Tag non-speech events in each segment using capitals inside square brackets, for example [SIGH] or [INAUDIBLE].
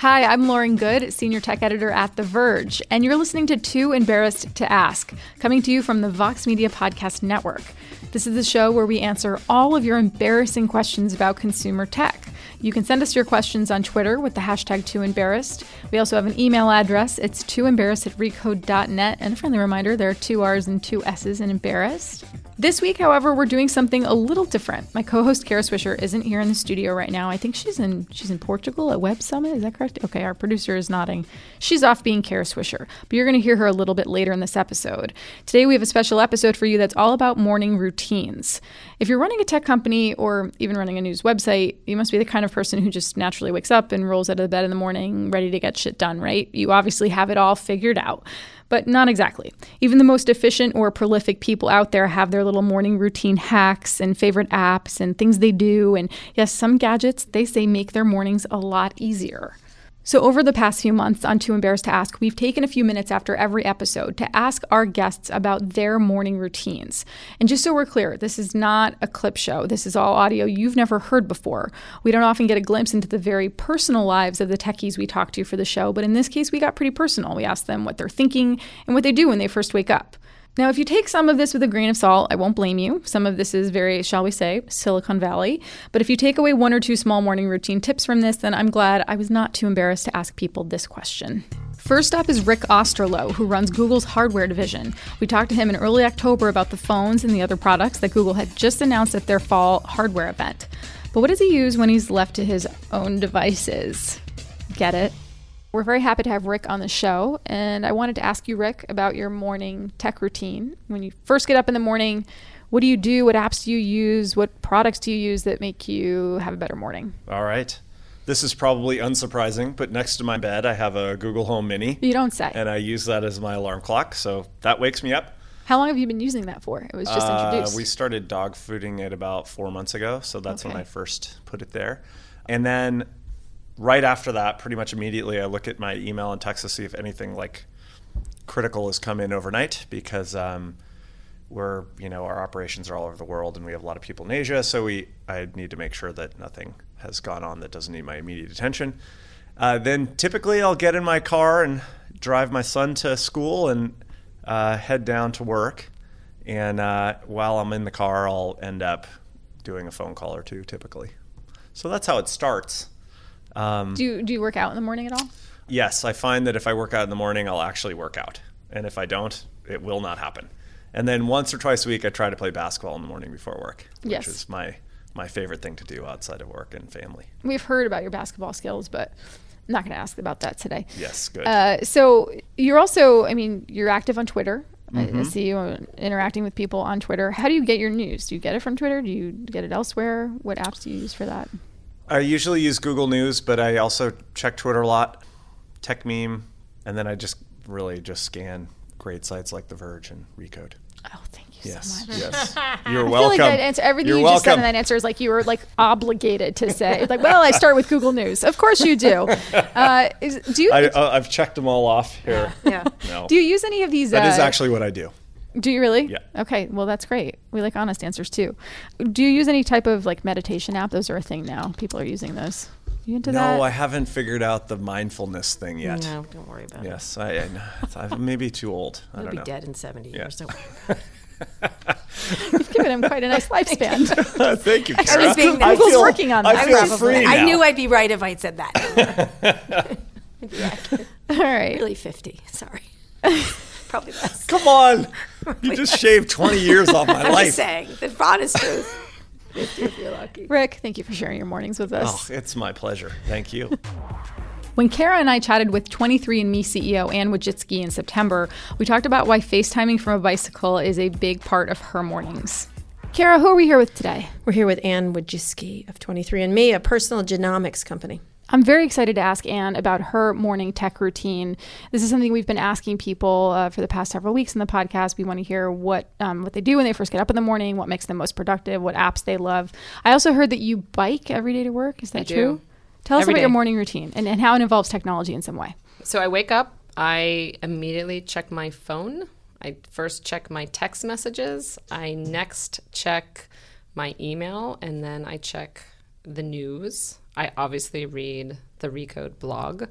Hi, I'm Lauren Goode, Senior Tech Editor at The Verge, and you're listening to Too Embarrassed to Ask, coming to you from the Vox Media Podcast Network. This is the show where we answer all of your embarrassing questions about consumer tech. You can send us your questions on Twitter with the hashtag TooEmbarrassed. We also have an email address. It's tooembarrassed at recode.net. And a friendly reminder, there are two R's and two S's in embarrassed. This week, however, we're doing something a little different. My co-host Kara Swisher isn't here in the studio right now. I think she's in she's in Portugal at Web Summit. Is that correct? Okay, our producer is nodding. She's off being Kara Swisher, but you're going to hear her a little bit later in this episode. Today we have a special episode for you that's all about morning routines. If you're running a tech company or even running a news website, you must be the kind of person who just naturally wakes up and rolls out of bed in the morning ready to get shit done, right? You obviously have it all figured out but not exactly. Even the most efficient or prolific people out there have their little morning routine hacks and favorite apps and things they do. And yes, some gadgets they say make their mornings a lot easier. So, over the past few months on Too Embarrassed to Ask, we've taken a few minutes after every episode to ask our guests about their morning routines. And just so we're clear, this is not a clip show. This is all audio you've never heard before. We don't often get a glimpse into the very personal lives of the techies we talk to for the show, but in this case, we got pretty personal. We asked them what they're thinking and what they do when they first wake up. Now, if you take some of this with a grain of salt, I won't blame you. Some of this is very, shall we say, Silicon Valley. But if you take away one or two small morning routine tips from this, then I'm glad I was not too embarrassed to ask people this question. First up is Rick Osterloh, who runs Google's hardware division. We talked to him in early October about the phones and the other products that Google had just announced at their fall hardware event. But what does he use when he's left to his own devices? Get it? We're very happy to have Rick on the show, and I wanted to ask you, Rick, about your morning tech routine. When you first get up in the morning, what do you do? What apps do you use? What products do you use that make you have a better morning? All right. This is probably unsurprising, but next to my bed, I have a Google Home Mini. You don't say. And I use that as my alarm clock, so that wakes me up. How long have you been using that for? It was just Uh, introduced. we started dog fooding it about four months ago, so that's when I first put it there. And then right after that, pretty much immediately, I look at my email and text to see if anything like critical has come in overnight because um, we're you know our operations are all over the world and we have a lot of people in Asia, so we I need to make sure that nothing has gone on that doesn't need my immediate attention. Uh, then typically I'll get in my car and drive my son to school and uh, head down to work. And uh, while I'm in the car, I'll end up doing a phone call or two typically. So that's how it starts. Um, do you do you work out in the morning at all? yes, I find that if I work out in the morning, I'll actually work out. And if I don't, it will not happen. And then once or twice a week, I try to play basketball in the morning before work, which Yes. is my, my favorite thing to do outside of work and family. We've heard about your basketball skills, but I'm not going to ask about that today. Yes, good. Uh, so you're also, I mean, you're active on Twitter. I- Mm-hmm. I see you interacting with people on Twitter. How do you get your news? Do you get it from Twitter? Do you get it elsewhere? What apps do you use for that? I usually use Google News, but I also check Twitter a lot, Techmeme, and then I just really just scan great sites like The Verge and Recode. Oh, thank you Yes, so much. yes. [LAUGHS] You're I feel welcome. like that answer, everything You're you welcome. just said in that answer is like you were like obligated to say. It's like, well, I start with Google News. Of course you do. [LAUGHS] Uh, is, do you I, uh, I've checked them all off here. yeah. No, Do you use any of these? that is uh, actually what I do. Do you really? Yeah. Okay. Well, that's great. We like honest answers too. Do you use any type of like meditation app? Those are a thing now. People are using those. You into that? No, I haven't figured out the mindfulness thing yet. No, don't worry about it. Yes, I, I, I'm maybe too old. I You'll don't be know. dead in 70 Yeah. years. Don't worry. [LAUGHS] You've given him quite a nice [LAUGHS] lifespan. [LAUGHS] Thank you, I was being I Google's feel- working on that. I that, feel probably. free I knew I'd be right if I'd said that. yeah, All right. really 50. Sorry. Probably less. [LAUGHS] Come on, you just shaved 20 years off my [LAUGHS] life. I'm life. just saying. The honest truth. 50 if you're lucky. Rick, thank you for sharing your mornings with Oh, us. it's my pleasure. Thank you. [LAUGHS] When Kara and I chatted with 23andMe CEO Anne Wojcicki in September, we talked about why FaceTiming from a bicycle is a big part of her mornings. Kara, who are we here with today? We're here with Anne Wojcicki of 23andMe, a personal genomics company. I'm very excited to ask Anne about her morning tech routine. This is something we've been asking people uh, for the past several weeks in the podcast. We want to hear what um, what they do when they first get up in the morning, what makes them most productive, what apps they love. I also heard that you bike every day to work. Is that do. true? Tell us Every about your morning routine and, and how it involves technology in some way. So I wake up, I immediately check my phone. I first check my text messages. I next check my email, and then I check the news. I obviously read the Recode blog,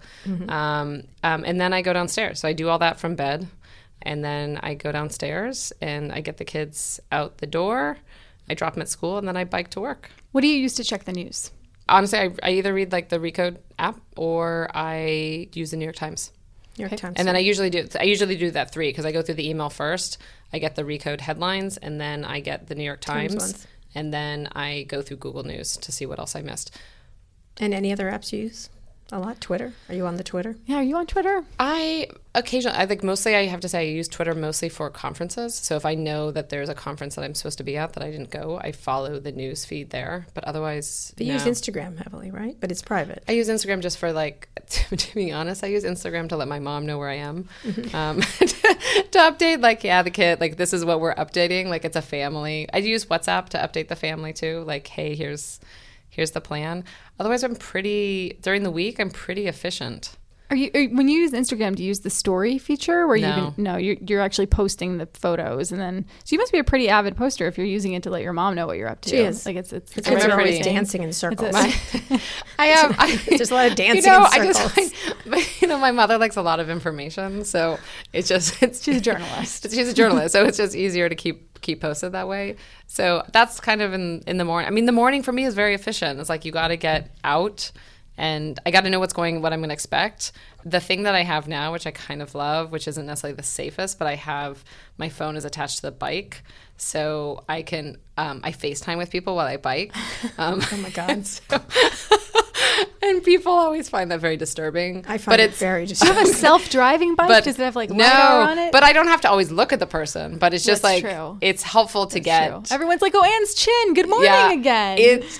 um, um, and then I go downstairs. So I do all that from bed, and then I go downstairs and I get the kids out the door. I drop them at school, and then I bike to work. What do you use to check the news? Honestly, I, I either read like the Recode app or I use the New York Times. New York Times. And then I usually do I usually do that three because I go through the email first. I get the Recode headlines, and then I get the New York Times Times, and then I go through Google News to see what else I missed. And any other apps you use? A lot. Twitter. Are you on the Twitter? Yeah, are you on Twitter? I occasionally, I think mostly I have to say I use Twitter mostly for conferences. So if I know that there's a conference that I'm supposed to be at that I didn't go, I follow the news feed there. But otherwise, But you use. Instagram heavily, right? But it's private. I use Instagram just for like, [LAUGHS] to, to be honest, I use Instagram to let my mom know where I am, Mm-hmm. [LAUGHS] um, [LAUGHS] to update like, yeah, the kid, like this is what we're updating. Like it's a family. I use WhatsApp to update the family too. Like, hey, here's here's the plan. Otherwise, I'm pretty during the week. I'm pretty efficient. Are you are, when you use Instagram? Do you use the story feature where you No. can no you're you're actually posting the photos and then so you must be a pretty avid poster if you're using it to let your mom know what you're up to. She is. like it's it's, The it's kids are always pretty- dancing in circles. My, [LAUGHS] I have. I, [LAUGHS] There's a lot of [LAUGHS] dancing You know, in I just circles. find, you know, my mother likes a lot of information, so it's just it's She's a journalist. She's a journalist, so it's just easier to keep keep posted that way. So that's kind of in in the morning. I mean, the morning for me is very efficient. It's like you got to get out. And I got to know what's going, what I'm going to expect. The thing that I have now, which I kind of love, which isn't necessarily the safest, but I have my phone is attached to the bike, so I can um, I FaceTime with people while I bike. [LAUGHS] Um, oh my god. [LAUGHS] and people always find that very disturbing. I but find it it's very [LAUGHS] Do you have a self-driving bike? but Does it have like no, lidar on it? but I don't have to always look at the person. But it's just That's like true. it's helpful to get. True. Everyone's like, "Oh, Anne's chin. Good morning yeah, again." It's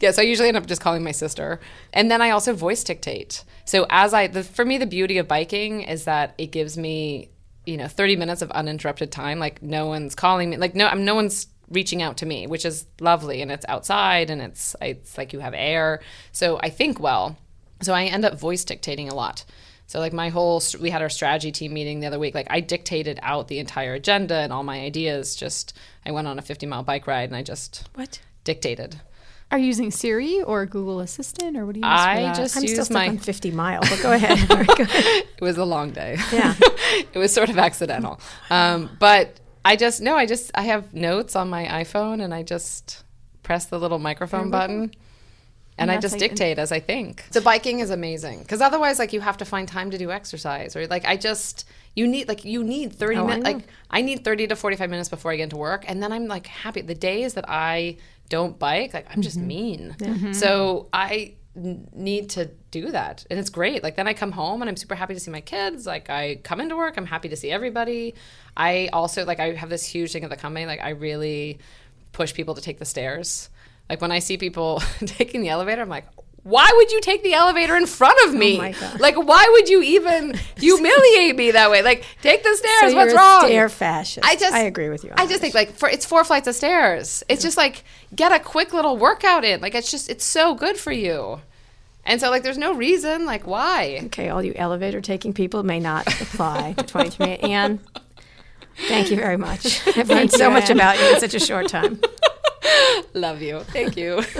yeah. So I usually end up just calling my sister, and then I also voice dictate. So as I, the, for me, the beauty of biking is that it gives me, you know, thirty minutes of uninterrupted time. Like no one's calling me. Like no, I'm no one's reaching out to me, which is lovely, and it's outside, and it's it's like you have air. So I think well. So I end up voice dictating a lot. So like my whole we had our strategy team meeting the other week. Like I dictated out the entire agenda and all my ideas. Just I went on a 50 mile bike ride and I just What? dictated. Are you using Siri or Google Assistant or what do you use for I that? just I'm use still stuck my. on 50 mile, but go ahead. [LAUGHS] All right, go ahead. It was a long day. Yeah. [LAUGHS] it was sort of accidental. Um, but I just no, I just I have notes on my iPhone and I just press the little microphone button. And, And I just like- dictate as I think. The biking is amazing because otherwise, like, you have to find time to do exercise, or like, I just you need like you need thirty Oh, minutes. Like, I need thirty to forty five minutes before I get into work, and then I'm like happy. The days that I don't bike, like, I'm just mm-hmm. mean. Mm-hmm. So I need to do that, and it's great. Like, then I come home and I'm super happy to see my kids. Like, I come into work, I'm happy to see everybody. I also like I have this huge thing at the company. Like, I really push people to take the stairs. Like when I see people [LAUGHS] taking the elevator, I'm like, why would you take the elevator in front of oh me? Oh my God. Like, why would you even humiliate me that way? Like, take the stairs. So What's wrong? stair fascist. I just I agree with you. on I that. just think like for it's four flights of stairs. It's just like get a quick little workout in. Like it's just it's so good for you. And so like there's no reason like why. Okay, all you elevator taking people may not apply to 23 Anne, thank you very much. I've learned so much about you in such a short time. [LAUGHS] Love you. Thank you. [LAUGHS]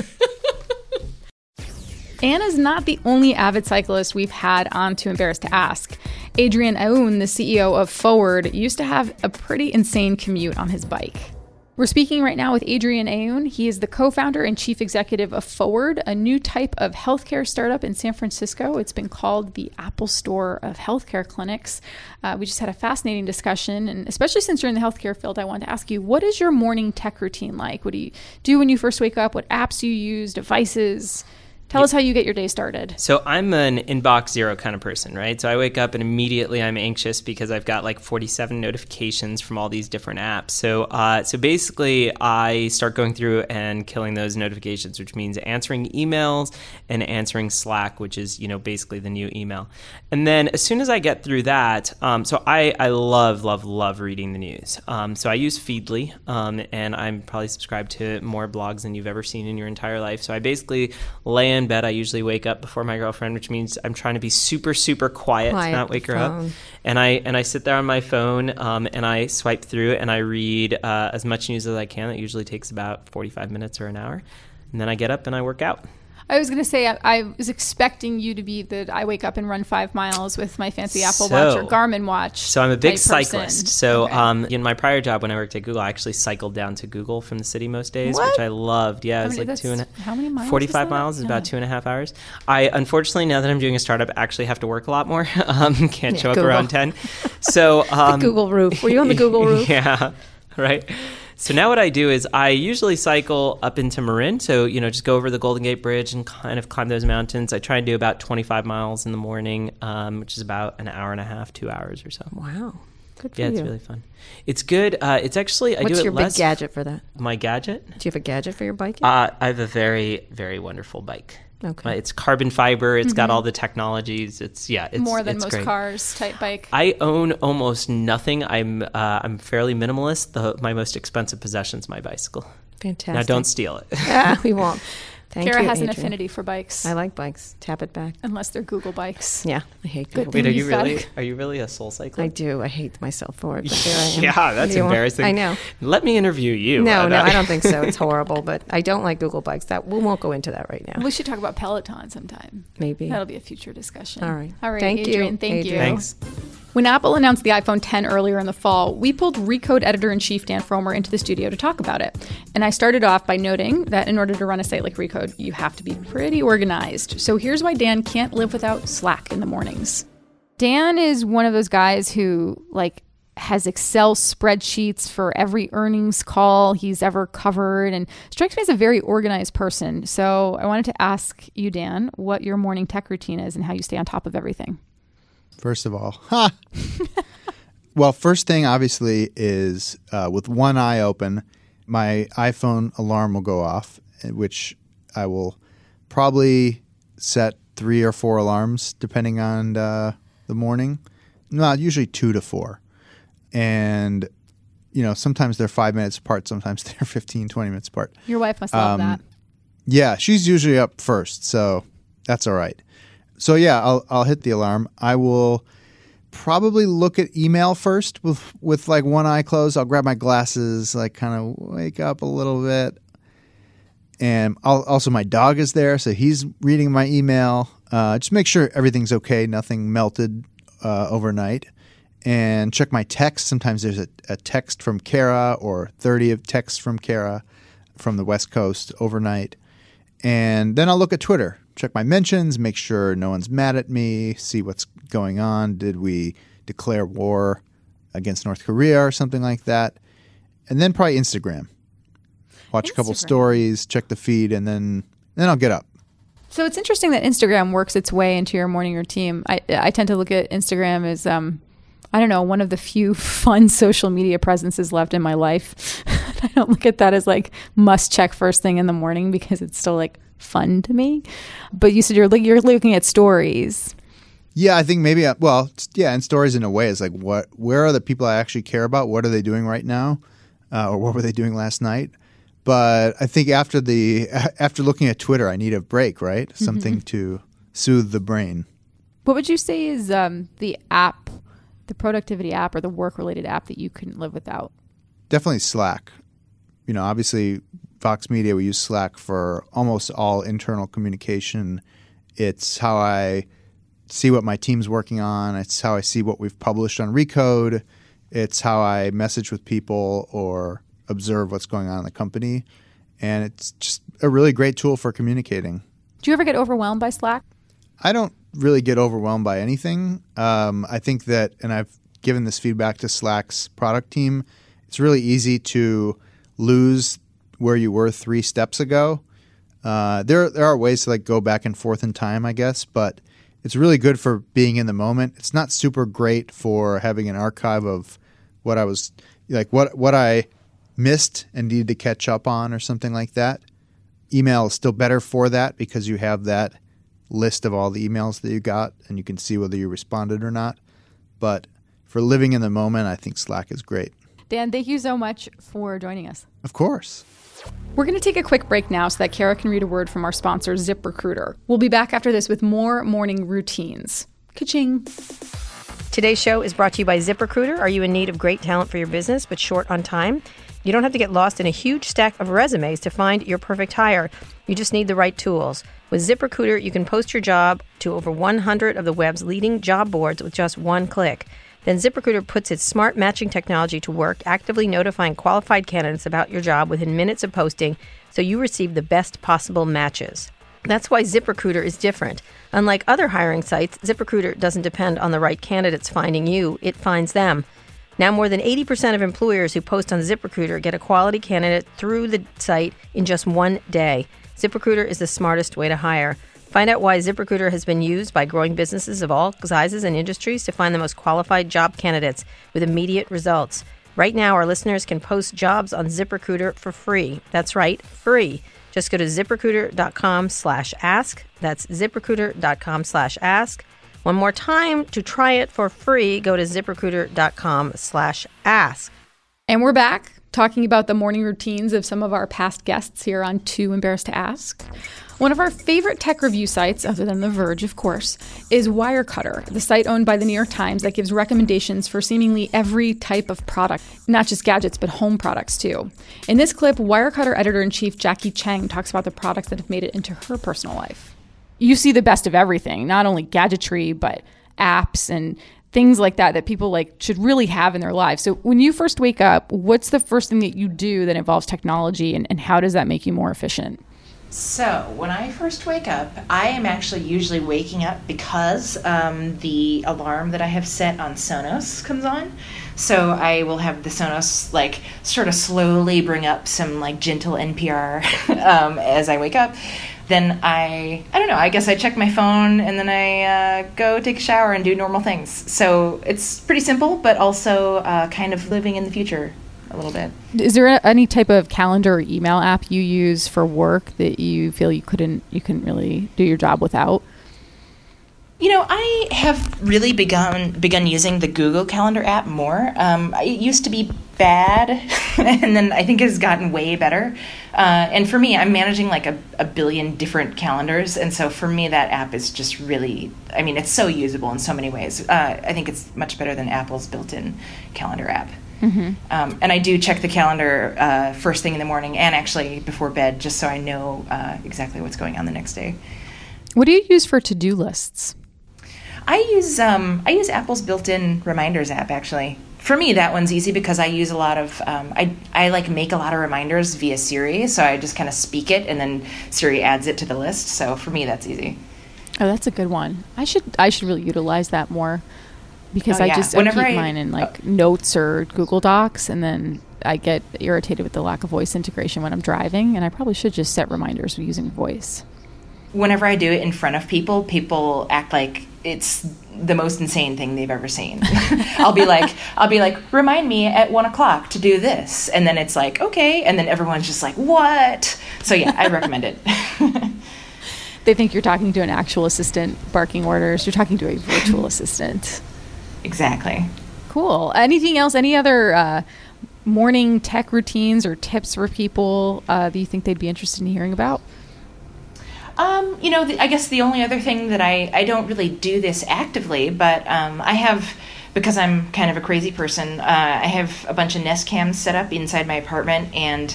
Anna's not the only avid cyclist we've had on Too Embarrassed to Ask. Adrian Aoun, the CEO of Forward, used to have a pretty insane commute on his bike. We're speaking right now with Adrian Aoun. He is the co founder and chief executive of Forward, a new type of healthcare startup in San Francisco. It's been called the Apple Store of Healthcare Clinics. Uh, we just had a fascinating discussion, and especially since you're in the healthcare field, I wanted to ask you what is your morning tech routine like? What do you do when you first wake up? What apps do you use, devices? Tell us how you get your day started. So I'm an inbox zero kind of person, right? So I wake up and immediately I'm anxious because I've got like 47 notifications from all these different apps. So uh, so basically, I start going through and killing those notifications, which means answering emails and answering Slack, which is you know basically the new email. And then as soon as I get through that, um, so I I love love love reading the news. Um, so I use Feedly, um, and I'm probably subscribed to more blogs than you've ever seen in your entire life. So I basically lay in bed. I usually wake up before my girlfriend, which means I'm trying to be super super quiet, Quiet to not wake her phone. up. And I and I sit there on my phone um, and I swipe through and I read uh, as much news as I can. It usually takes about 45 minutes or an hour, and then I get up and I work out. I was gonna say I, I was expecting you to be that I wake up and run five miles with my fancy Apple Watch or Garmin watch. So I'm a big type person. cyclist. So Okay. um, in my prior job when I worked at Google, I actually cycled down to Google from the city most days, What? which I loved. Yeah, it was many- like two and a, how many miles is 45 that? miles is Yeah. about two and a half hours. I unfortunately now that I'm doing a startup, actually have to work a lot more. [LAUGHS] um, can't Yeah, show up Google. around 10. So [LAUGHS] um, Google roof. Were you on the Google roof? [LAUGHS] yeah, right. So now what I do is I usually cycle up into Marin. So, you know, just go over the Golden Gate Bridge and kind of climb those mountains. I try and do about 25 miles in the morning, um, which is about an hour and a half, two hours or so. Wow. Good for Yeah, you. it's really fun. It's good. Uh, it's actually, I What's do it your less. big gadget for that? My gadget? Do you have a gadget for your biking? Uh, I have a very, very wonderful bike. Okay. It's carbon fiber. It's got all the technologies. It's, yeah, it's more than it's most great. cars type bike. I own almost nothing. I'm uh, I'm fairly minimalist. The, my most expensive possession is my bicycle. Fantastic. Now don't steal it. [LAUGHS] Ah, we [LAUGHS] won't. Thank Kara you, has an affinity for bikes, I like bikes. Tap it back. unless they're Google bikes. Yeah, I hate Google. thing Wait, are you you really are you really a soul cycler? I do. I hate myself for it. But I am. [LAUGHS] yeah, that's do you want? embarrassing. I know. Let me interview you. No, no, I [LAUGHS] don't think so. It's horrible, but I don't like Google bikes. That we won't go into that right now. We should talk about Peloton sometime. Maybe. That'll be a future discussion. All right. All right. Thank you, Adrian, Thank Adrian. you. Thanks. When Apple announced the iPhone 10 earlier in the fall, we pulled Recode editor in chief Dan Frommer into the studio to talk about it. And I started off by noting that in order to run a site like Recode, you have to be pretty organized. So here's why Dan can't live without Slack in the mornings. Dan is one of those guys who, like, has Excel spreadsheets for every earnings call he's ever covered and strikes me as a very organized person. So I wanted to ask you, Dan, what your morning tech routine is and how you stay on top of everything. First of all, ha. [LAUGHS] well, first thing obviously is uh, with one eye open, my iPhone alarm will go off, eh, which I will probably set three or four alarms depending on uh, the morning. No, usually two to four, and you know sometimes they're five minutes apart, sometimes [LAUGHS] they're 15, 20 minutes apart. Your wife must love Um, that. Yeah, she's usually up first, so that's all right. So yeah, I'll I'll hit the alarm. I will probably look at email first with with like one eye closed. I'll grab my glasses, like kind of wake up a little bit. And I'll, also my dog is there, so he's reading my email. Uh, just make sure everything's okay, nothing melted uh, overnight, and check my text. Sometimes there's a, a text from Kara or thirty of texts from Kara from the West Coast overnight. And then I'll look at Twitter, check my mentions, make sure no one's mad at me, see what's going on. Did we declare war against North Korea or something like that? And then probably Instagram. Watch a couple stories, check the feed, and then then I'll get up. So it's interesting that Instagram works its way into your morning routine. I I tend to look at Instagram as um I don't know, one of the few [LAUGHS] fun social media presences left in my life. [LAUGHS] I don't look at that as like must check first thing in the morning because it's still like fun to me. But you said you're look- you're looking at stories. Yeah, I think maybe. Well, yeah, and stories in a way is like what? Where are the people I actually care about? What are they doing right now, uh, or what were they doing last night? But I think after the [LAUGHS] after looking at Twitter, I need a break, right? Something to soothe the brain. What would you say is um the app, the productivity app or the work related app that you couldn't live without? Definitely Slack. You know, obviously, Vox Media we use Slack for almost all internal communication. It's how I see what my team's working on. It's how I see what we've published on Recode. It's how I message with people or observe what's going on in the company. And it's just a really great tool for communicating. Do you ever get overwhelmed by Slack? I don't really get overwhelmed by anything. Um, I think that, and I've given this feedback to Slack's product team, it's really easy to lose where you were three steps ago. Uh, there, there are ways to like go back and forth in time, I guess, but it's really good for being in the moment. It's not super great for having an archive of what I was like, what what I missed and needed to catch up on, or something like that. Email is still better for that because you have that list of all the emails that you got and you can see whether you responded or not. But for living in the moment, I think Slack is great. Dan, thank you so much for joining us. Of course. We're going to take a quick break now so that Kara can read a word from our sponsor, ZipRecruiter. We'll be back after this with more morning routines. Ka-ching. Today's show is brought to you by ZipRecruiter. Are you in need of great talent for your business but short on time? You don't have to get lost in a huge stack of resumes to find your perfect hire. You just need the right tools. With ZipRecruiter, you can post your job to over 100 of the web's leading job boards with just one click. Then ZipRecruiter puts its smart matching technology to work, actively notifying qualified candidates about your job within minutes of posting so you receive the best possible matches. That's why ZipRecruiter is different. Unlike other hiring sites, ZipRecruiter doesn't depend on the right candidates finding you, it finds them. Now, more than 80% of employers who post on ZipRecruiter get a quality candidate through the site in just one day. ZipRecruiter is the smartest way to hire. Find out why ZipRecruiter has been used by growing businesses of all sizes and industries to find the most qualified job candidates with immediate results. Right now, our listeners can post jobs on ZipRecruiter for free. That's right, free. Just go to ziprecruiter.com slash ask. That's ziprecruiter.com slash ask. One more time, to try it for free, go to ziprecruiter.com slash ask. And we're back talking about the morning routines of some of our past guests here on Too Embarrassed to Ask. One of our favorite tech review sites, other than The Verge, of course, is Wirecutter, the site owned by the New York Times that gives recommendations for seemingly every type of product, not just gadgets, but home products too. In this clip, Wirecutter editor in chief Jacqui Cheng talks about the products that have made it into her personal life you see the best of everything, not only gadgetry, but apps and things like that that people like should really have in their lives. So when you first wake up, what's the first thing that you do that involves technology and, and how does that make you more efficient? So, when I first wake up, I am actually usually waking up because um, the alarm that I have set on Sonos comes on. So, I will have the Sonos like sort of slowly bring up some like gentle NPR [LAUGHS] um, as I wake up then I I don't know. I guess I check my phone and then I uh, go take a shower and do normal things. So it's pretty simple, but also uh, kind of living in the future a little bit. Is there any type of calendar or email app you use for work that you feel you couldn't you couldn't really do your job without? You know, I have really begun begun using the Google Calendar app more. Um, it used to be bad, [LAUGHS] and then I think it has gotten way better. Uh, and for me, I'm managing like a, a billion different calendars, and so for me, that app is just really. I mean, it's so usable in so many ways. Uh, I think it's much better than Apple's built-in calendar app. Mm-hmm. Um, and I do check the calendar uh, first thing in the morning and actually before bed, just so I know uh, exactly what's going on the next day. What do you use for to-do lists? I use um, I use Apple's built-in reminders app actually. For me, that one's easy because I use a lot of um, I I like make a lot of reminders via Siri, so I just kind of speak it and then Siri adds it to the list. So for me, that's easy. Oh, that's a good one. I should I should really utilize that more because oh, yeah. I just Whenever I keep I, mine in like uh, notes or Google Docs, and then I get irritated with the lack of voice integration when I'm driving, and I probably should just set reminders using voice. Whenever I do it in front of people, people act like it's the most insane thing they've ever seen. [LAUGHS] I'll be like, I'll be like, remind me at one o'clock to do this, and then it's like, okay, and then everyone's just like, what? So yeah, I recommend it. [LAUGHS] they think you're talking to an actual assistant barking orders. You're talking to a virtual [LAUGHS] assistant. Exactly. Cool. Anything else? Any other uh, morning tech routines or tips for people uh, that you think they'd be interested in hearing about? Um, you know, the, I guess the only other thing that I, I don't really do this actively, but um, I have, because I'm kind of a crazy person, uh, I have a bunch of Nest cams set up inside my apartment, and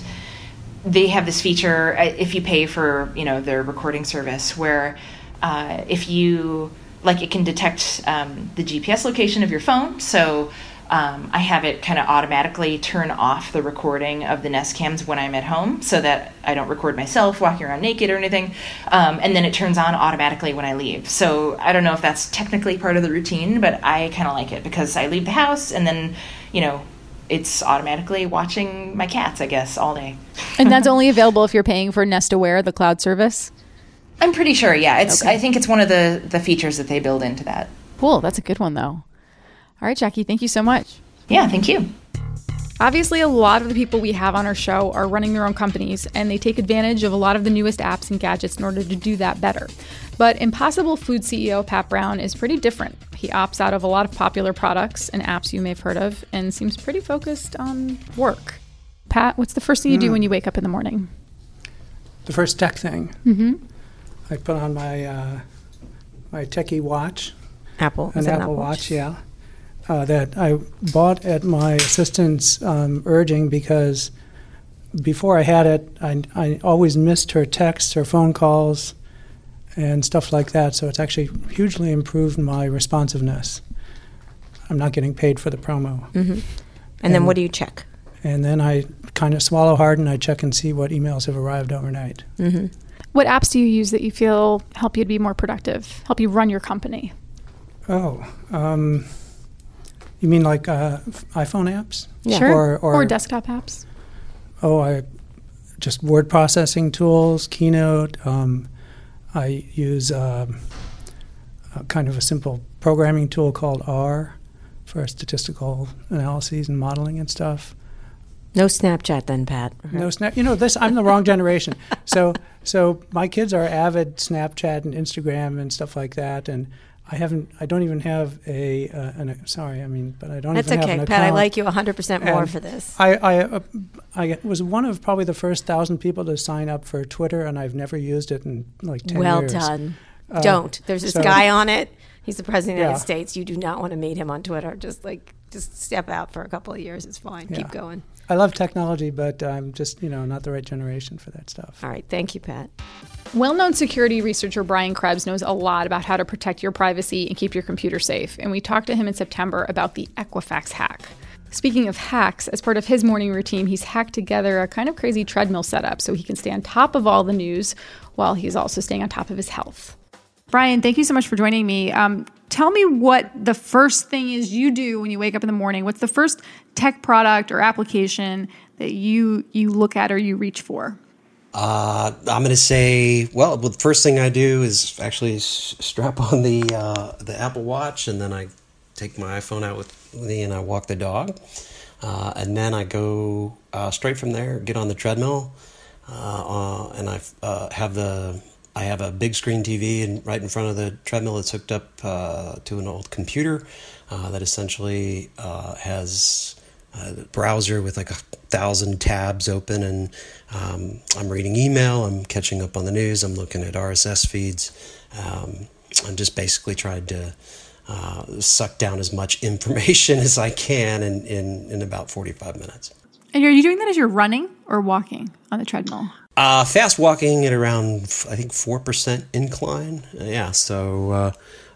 they have this feature uh, if you pay for, you know, their recording service where uh, if you, like, it can detect um, the GPS location of your phone. So um, I have it kind of automatically turn off the recording of the Nest cams when I'm at home so that I don't record myself walking around naked or anything. Um, and then it turns on automatically when I leave. So I don't know if that's technically part of the routine, but I kind of like it because I leave the house and then, you know, it's automatically watching my cats, I guess, all day. and that's [LAUGHS] only available if you're paying for Nest Aware, the cloud service? I'm pretty sure, yeah. It's okay. I think it's one of the, the features that they build into that. Cool. That's a good one, though. All right, Jacqui, thank you so much. Yeah, thank you. Obviously, a lot of the people we have on our show are running their own companies, and they take advantage of a lot of the newest apps and gadgets in order to do that better. But Impossible Food CEO Pat Brown is pretty different. He opts out of a lot of popular products and apps you may have heard of and seems pretty focused on work. Pat, what's the first thing you do mm. when you wake up in the morning? The first tech thing. Mm-hmm. I put on my uh, my techie watch. Apple. An Apple, Apple watch, yeah uh, that I bought at my assistant's um, urging because before I had it, I, I always missed her texts her phone calls and stuff like that. So it's actually hugely improved my responsiveness. I'm not getting paid for the promo. And, then And- what do you check? And then I kind of swallow hard and I check and see what emails have arrived overnight. What apps do you use that you feel help you to be more productive, help you run your company? Oh, um, you mean like uh, iPhone apps? Sure. Or, or, desktop apps. oh, I just word processing tools, Keynote. Um, I use a kind of a simple programming tool called R for statistical analyses and modeling and stuff. No Snapchat then, Pat. No snap. You know this. I'm the wrong generation. [LAUGHS] So so my kids are avid Snapchat and Instagram and stuff like that, and I haven't. I don't even have a. Uh, an, sorry, I mean, but I don't That's okay, Pat. I like you 100% more And for this. I I, uh, I was one of probably the first thousand people to sign up for Twitter, and I've never used it in like ten Well years. Well done. Uh, Don't. There's this so- guy on it. He's the president of the Yeah. United States. You do not want to meet him on Twitter. Just like, just step out for a couple of years. It's fine. Keep going. I love technology, but I'm just you know not the right generation for that stuff. All right. Thank you, Pat. Well known security researcher Brian Krebs knows a lot about how to protect your privacy and keep your computer safe. And we talked to him in September about the Equifax hack. Speaking of hacks, as part of his morning routine, he's hacked together a kind of crazy treadmill setup so he can stay on top of all the news while he's also staying on top of his health. Brian, thank you so much for joining me. Um, tell me what the first thing is you do when you wake up in the morning. What's the first tech product or application that you you look at or you reach for? Uh, I'm going to say, well, the first thing I do is actually strap on the uh, the Apple Watch, and then I take my iPhone out with me and I walk the dog, uh, and then I go uh, straight from there, get on the treadmill, uh, uh, and I have the I have a big screen TV and right in front of the treadmill. It's hooked up uh, to an old computer uh, that essentially uh, has a browser with like a thousand tabs open, and um, I'm reading email, I'm catching up on the news, I'm looking at RSS feeds. Um, I'm just basically trying to uh, suck down as much [LAUGHS] information as I can in, in, in about 45 minutes. And are you doing that as you're running or walking on the treadmill? Uh, fast walking at around, I think, 4% incline. Yeah, so uh,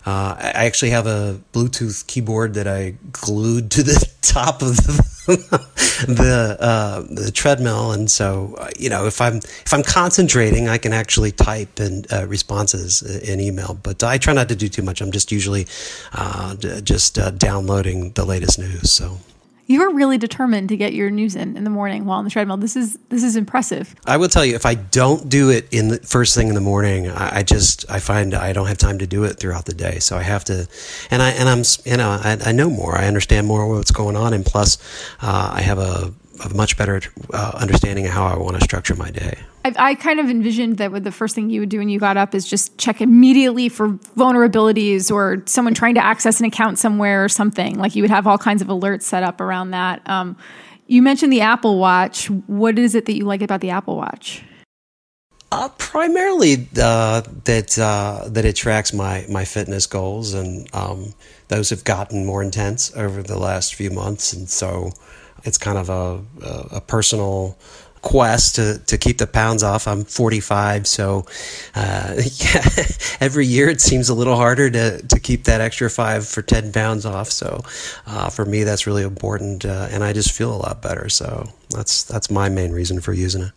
uh, I actually have a Bluetooth keyboard that I glued to the [LAUGHS] top of the, [LAUGHS] the, uh, the treadmill. And so, uh, you know, if I'm, if I'm concentrating, I can actually type in uh, responses in email. But I try not to do too much. I'm just usually just downloading the latest news. So. You're really determined to get your news in in the morning while on the treadmill. This is this is impressive. I will tell you, if I don't do it in the first thing in the morning, I, I just I find I don't have time to do it throughout the day. So I have to, and I and I'm you know I, I know more, I understand more what's going on, and plus uh, I have a, a much better uh, understanding of how I want to structure my day. I, I kind of envisioned that the first thing you would do when you got up is just check immediately for vulnerabilities or someone trying to access an account somewhere or something. Like you would have all kinds of alerts set up around that. Um, you mentioned the Apple Watch. What is it that you like about the Apple Watch? Uh, primarily uh, that uh, that it tracks my my fitness goals, and um, those have gotten more intense over the last few months, and so it's kind of a a, a personal quest to, to keep the pounds off. I'm 45, so uh, [LAUGHS] yeah, every year it seems a little harder to, to keep that extra five for 10 pounds off. So uh, for me, that's really important, uh, and I just feel a lot better. So that's that's my main reason for using it.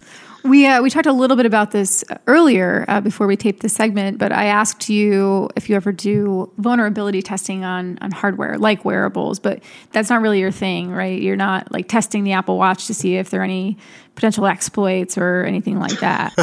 We uh, we talked a little bit about this earlier uh, before we taped this segment, but I asked you if you ever do vulnerability testing on on hardware like wearables, but that's not really your thing, right? You're not like testing the Apple Watch to see if there are any potential exploits or anything like that.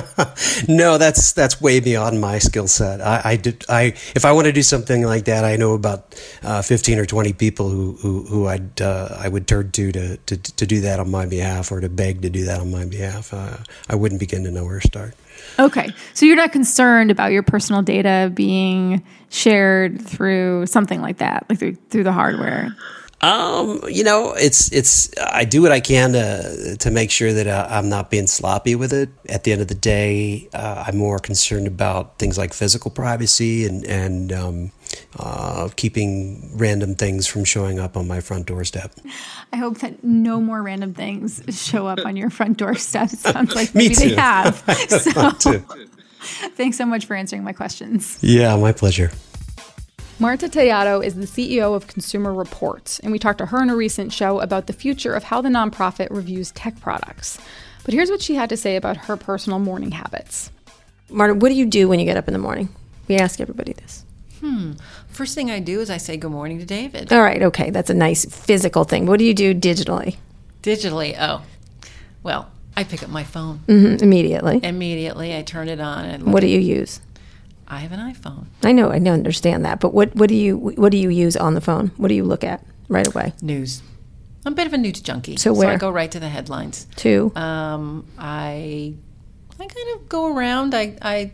[LAUGHS] no, that's that's way beyond my skill set. I, I did I if I want to do something like that, I know about uh, fifteen or twenty people who who, who I'd uh, I would turn to, to to to do that on my behalf or to beg to do that on my behalf. Uh, I wouldn't begin to know where to start. Okay, so you're not concerned about your personal data being shared through something like that, like through through the hardware. Um, you know, it's it's I do what I can to to make sure that uh, I'm not being sloppy with it. At the end of the day, uh, I'm more concerned about things like physical privacy and and um, uh, keeping random things from showing up on my front doorstep. I hope that no more random things show up on your front doorstep. It [LAUGHS] sounds like Me maybe they have. [LAUGHS] So, too. [LAUGHS] thanks so much for answering my questions. Yeah, my pleasure. Marta Tellado is the CEO of Consumer Reports, and we talked to her in a recent show about the future of how the nonprofit reviews tech products. But here's what she had to say about her personal morning habits. Marta, what do you do when you get up in the morning? We ask everybody this. Hmm. First thing I do is I say good morning to David. All right, okay, that's a nice physical thing. What do you do digitally? Digitally, oh, well, I pick up my phone hmm immediately. immediately. I turn it on and What do you use? I have an iPhone. I know, I don't understand that, but what, what do you what do you use on the phone? What do you look at right away? News. I'm a bit of a news junkie. So where I go right to the headlines. Two. Um, I I kind of go around. I I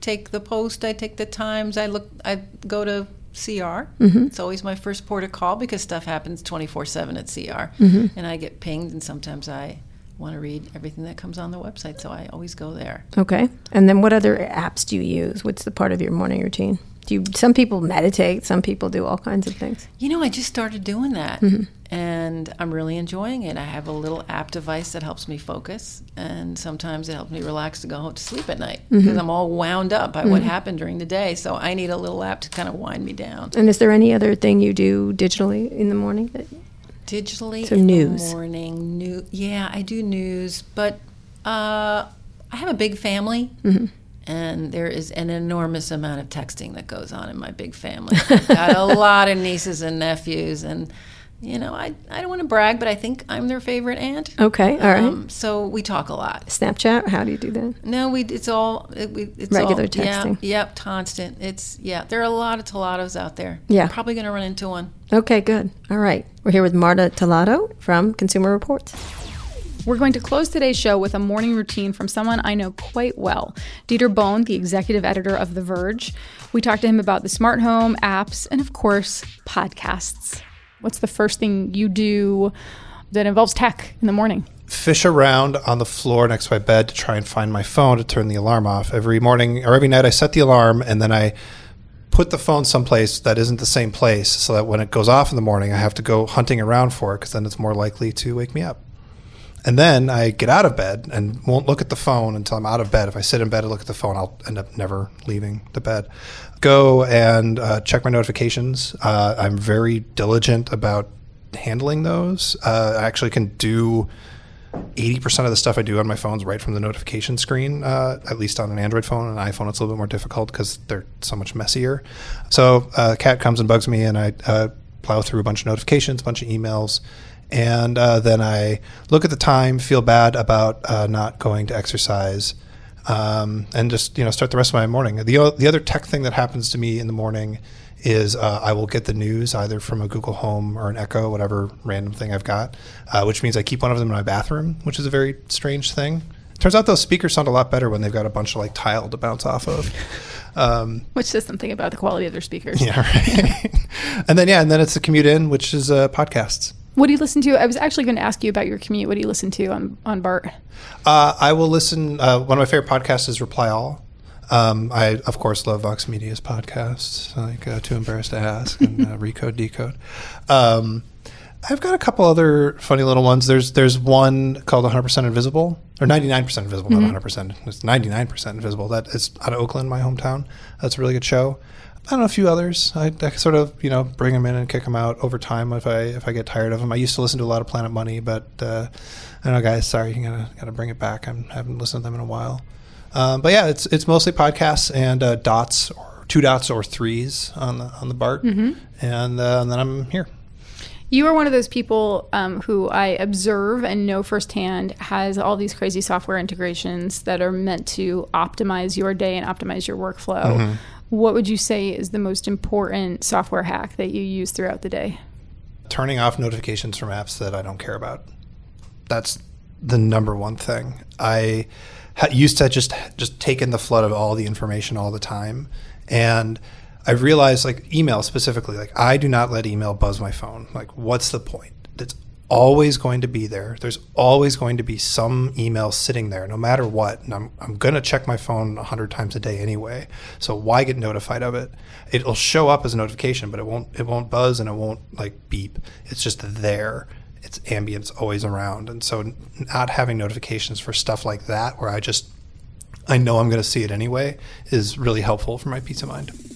take the Post. I take the Times. I look. I go to CR. Mm-hmm. It's always my first port of call because stuff happens 24 seven at CR, Mm-hmm. and I get pinged. And sometimes I want to read everything that comes on the website, so I always go there. Okay. And then what other apps do you use? What's the part of your morning routine? Do you some people meditate, some people do all kinds of things. You know, I just started doing that, Mm-hmm. and I'm really enjoying it. I have a little app device that helps me focus, and sometimes it helps me relax to go home to sleep at night Mm-hmm. because I'm all wound up by what happened during the day. So I need a little app to kind of wind me down. And is there any other thing you do digitally in the morning? That, Digitally So in news. the morning, new. Yeah, I do news, but uh, I have a big family. Mm-hmm. And there is an enormous amount of texting that goes on in my big family. I've got a [LAUGHS] lot of nieces and nephews, and you know, I, I don't want to brag, but I think I'm their favorite aunt. okay, all right. Um, so we talk a lot. Snapchat, how do you do that? No, we it's all it, we, it's Regular all, texting. Yeah, yep, constant. It's yeah. There are a lot of Tellados out there. Yeah. probably going to run into one. Okay, good. All right. We're here with Marta Tellado from Consumer Reports. We're going to close today's show with a morning routine from someone I know quite well, Dieter Bohn, the executive editor of The Verge. We talked to him about the smart home, apps, and of course, podcasts. What's the first thing you do that involves tech in the morning? fish around on the floor next to my bed to try and find my phone to turn the alarm off. Every morning or every night, I set the alarm and then I put the phone someplace that isn't the same place so that when it goes off in the morning, I have to go hunting around for it because then it's more likely to wake me up. And then I get out of bed and won't look at the phone until I'm out of bed. If I sit in bed and look at the phone, I'll end up never leaving the bed. Go and uh, check my notifications. Uh, I'm very diligent about handling those. Uh, I actually can do 80% of the stuff I do on my phone's right from the notification screen, uh, at least on an Android phone. On an iPhone, it's a little bit more difficult because they're so much messier. So, uh, cat comes and bugs me, and I uh, plow through a bunch of notifications, a bunch of emails, and uh, then I look at the time, feel bad about uh, not going to exercise, um, and just you know start the rest of my morning. The the other tech thing that happens to me in the morning is uh, I will get the news either from a Google Home or an Echo, whatever random thing I've got, uh, which means I keep one of them in my bathroom, which is a very strange thing. Turns out those speakers sound a lot better when they've got a bunch of like tile to bounce off of. [LAUGHS] Um, Which says something about the quality of their speakers. yeah, [LAUGHS] right. and then yeah, and then it's the commute in, which is uh, podcasts. What do you listen to? I was actually going to ask you about your commute. What do you listen to on, on BART? Uh, I will listen. Uh, one of my favorite podcasts is Reply All. Um, I of course love Vox Media's podcasts, like uh, Too Embarrassed to Ask and uh, [LAUGHS] Recode Decode. Um, I've got a couple other funny little ones. There's there's one called 100% Invisible or 99% Invisible, not 100%. It's 99% Invisible. That is out of Oakland, my hometown. That's a really good show. I don't know a few others. I, I sort of you know bring them in and kick them out over time if I if I get tired of them. I used to listen to a lot of Planet Money, but uh, I don't know, guys. Sorry, you gotta gotta bring it back. I'm, I haven't listened to them in a while. Um, but yeah, it's it's mostly podcasts and uh, dots or two dots or threes on the on the BART, and, uh, and then I'm here. You are one of those people um, who I observe and know firsthand has all these crazy software integrations that are meant to optimize your day and optimize your workflow. What would you say is the most important software hack that you use throughout the day? turning off notifications from apps that I don't care about. That's the number one thing. I used to just just take in the flood of all the information all the time, and I realized like email specifically, like I do not let email buzz my phone. Like, what's the point? Always going to be there. There's always going to be some email sitting there, no matter what. And I'm, I'm going to check my phone 100 times a day anyway. So why get notified of it? It'll show up as a notification, but it won't it won't buzz and it won't like beep. It's just there. It's ambient. Always around. And so not having notifications for stuff like that, where I just I know I'm going to see it anyway, is really helpful for my peace of mind.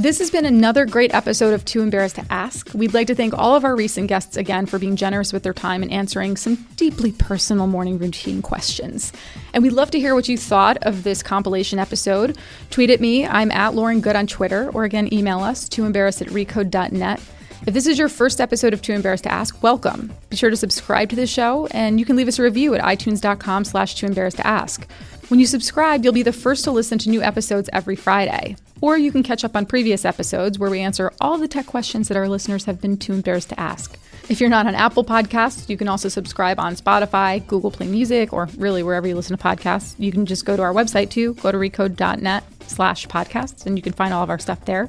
This has been another great episode of Too Embarrassed to Ask. We'd like to thank all of our recent guests again for being generous with their time and answering some deeply personal morning routine questions. And we'd love to hear what you thought of this compilation episode. Tweet at me, I'm at Lauren Goode on Twitter, or again, email us, tooembarrassed at recode.net. If this is your first episode of Too Embarrassed to Ask, welcome. Be sure to subscribe to the show, and you can leave us a review at itunes.com slash too embarrassed to ask. When you subscribe, you'll be the first to listen to new episodes every Friday. Or you can catch up on previous episodes where we answer all the tech questions that our listeners have been too embarrassed to ask. If you're not on Apple Podcasts, you can also subscribe on Spotify, Google Play Music, or really wherever you listen to podcasts. You can just go to our website too, go to recode.net slash podcasts, and you can find all of our stuff there.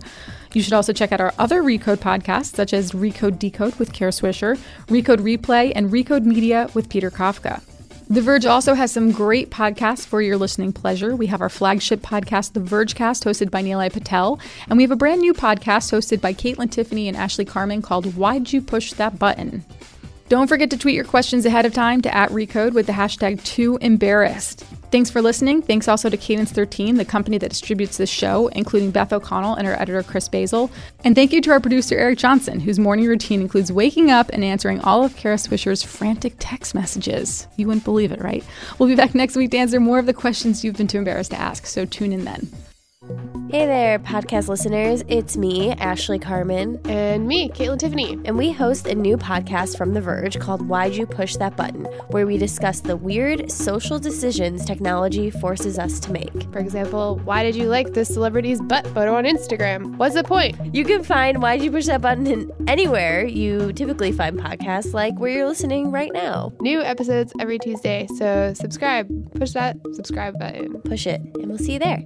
You should also check out our other Recode podcasts, such as Recode Decode with Kara Swisher, Recode Replay, and Recode Media with Peter Kafka. The Verge also has some great podcasts for your listening pleasure. We have our flagship podcast, The Vergecast, hosted by Nilay Patel, and we have a brand new podcast hosted by Kaitlyn Tiffany and Ashley Carman called Why'd You Push That Button? Don't forget to tweet your questions ahead of time to at Recode with the hashtag too embarrassed. Thanks for listening. Thanks also to Cadence 13, the company that distributes this show, including Beth O'Connell and our editor Chris Basil. And thank you to our producer Eric Johnson, whose morning routine includes waking up and answering all of Kara Swisher's frantic text messages. You wouldn't believe it, right? We'll be back next week to answer more of the questions you've been too embarrassed to ask, so tune in then. Hey there, podcast listeners. It's me, Ashley Carman. And me, Kaitlyn Tiffany. And we host a new podcast from The Verge called Why'd You Push That Button, where we discuss the weird social decisions technology forces us to make. For example, why did you like this celebrity's butt photo on Instagram? What's the point? You can find Why'd You Push That Button in anywhere you typically find podcasts, like where you're listening right now. New episodes every Tuesday, so subscribe. Push that subscribe button. Push it, and we'll see you there.